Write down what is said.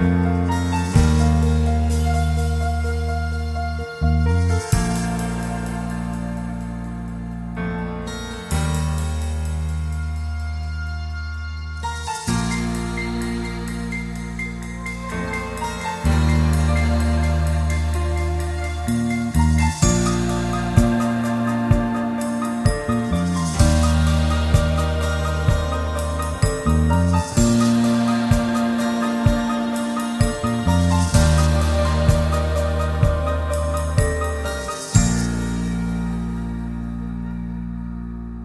Música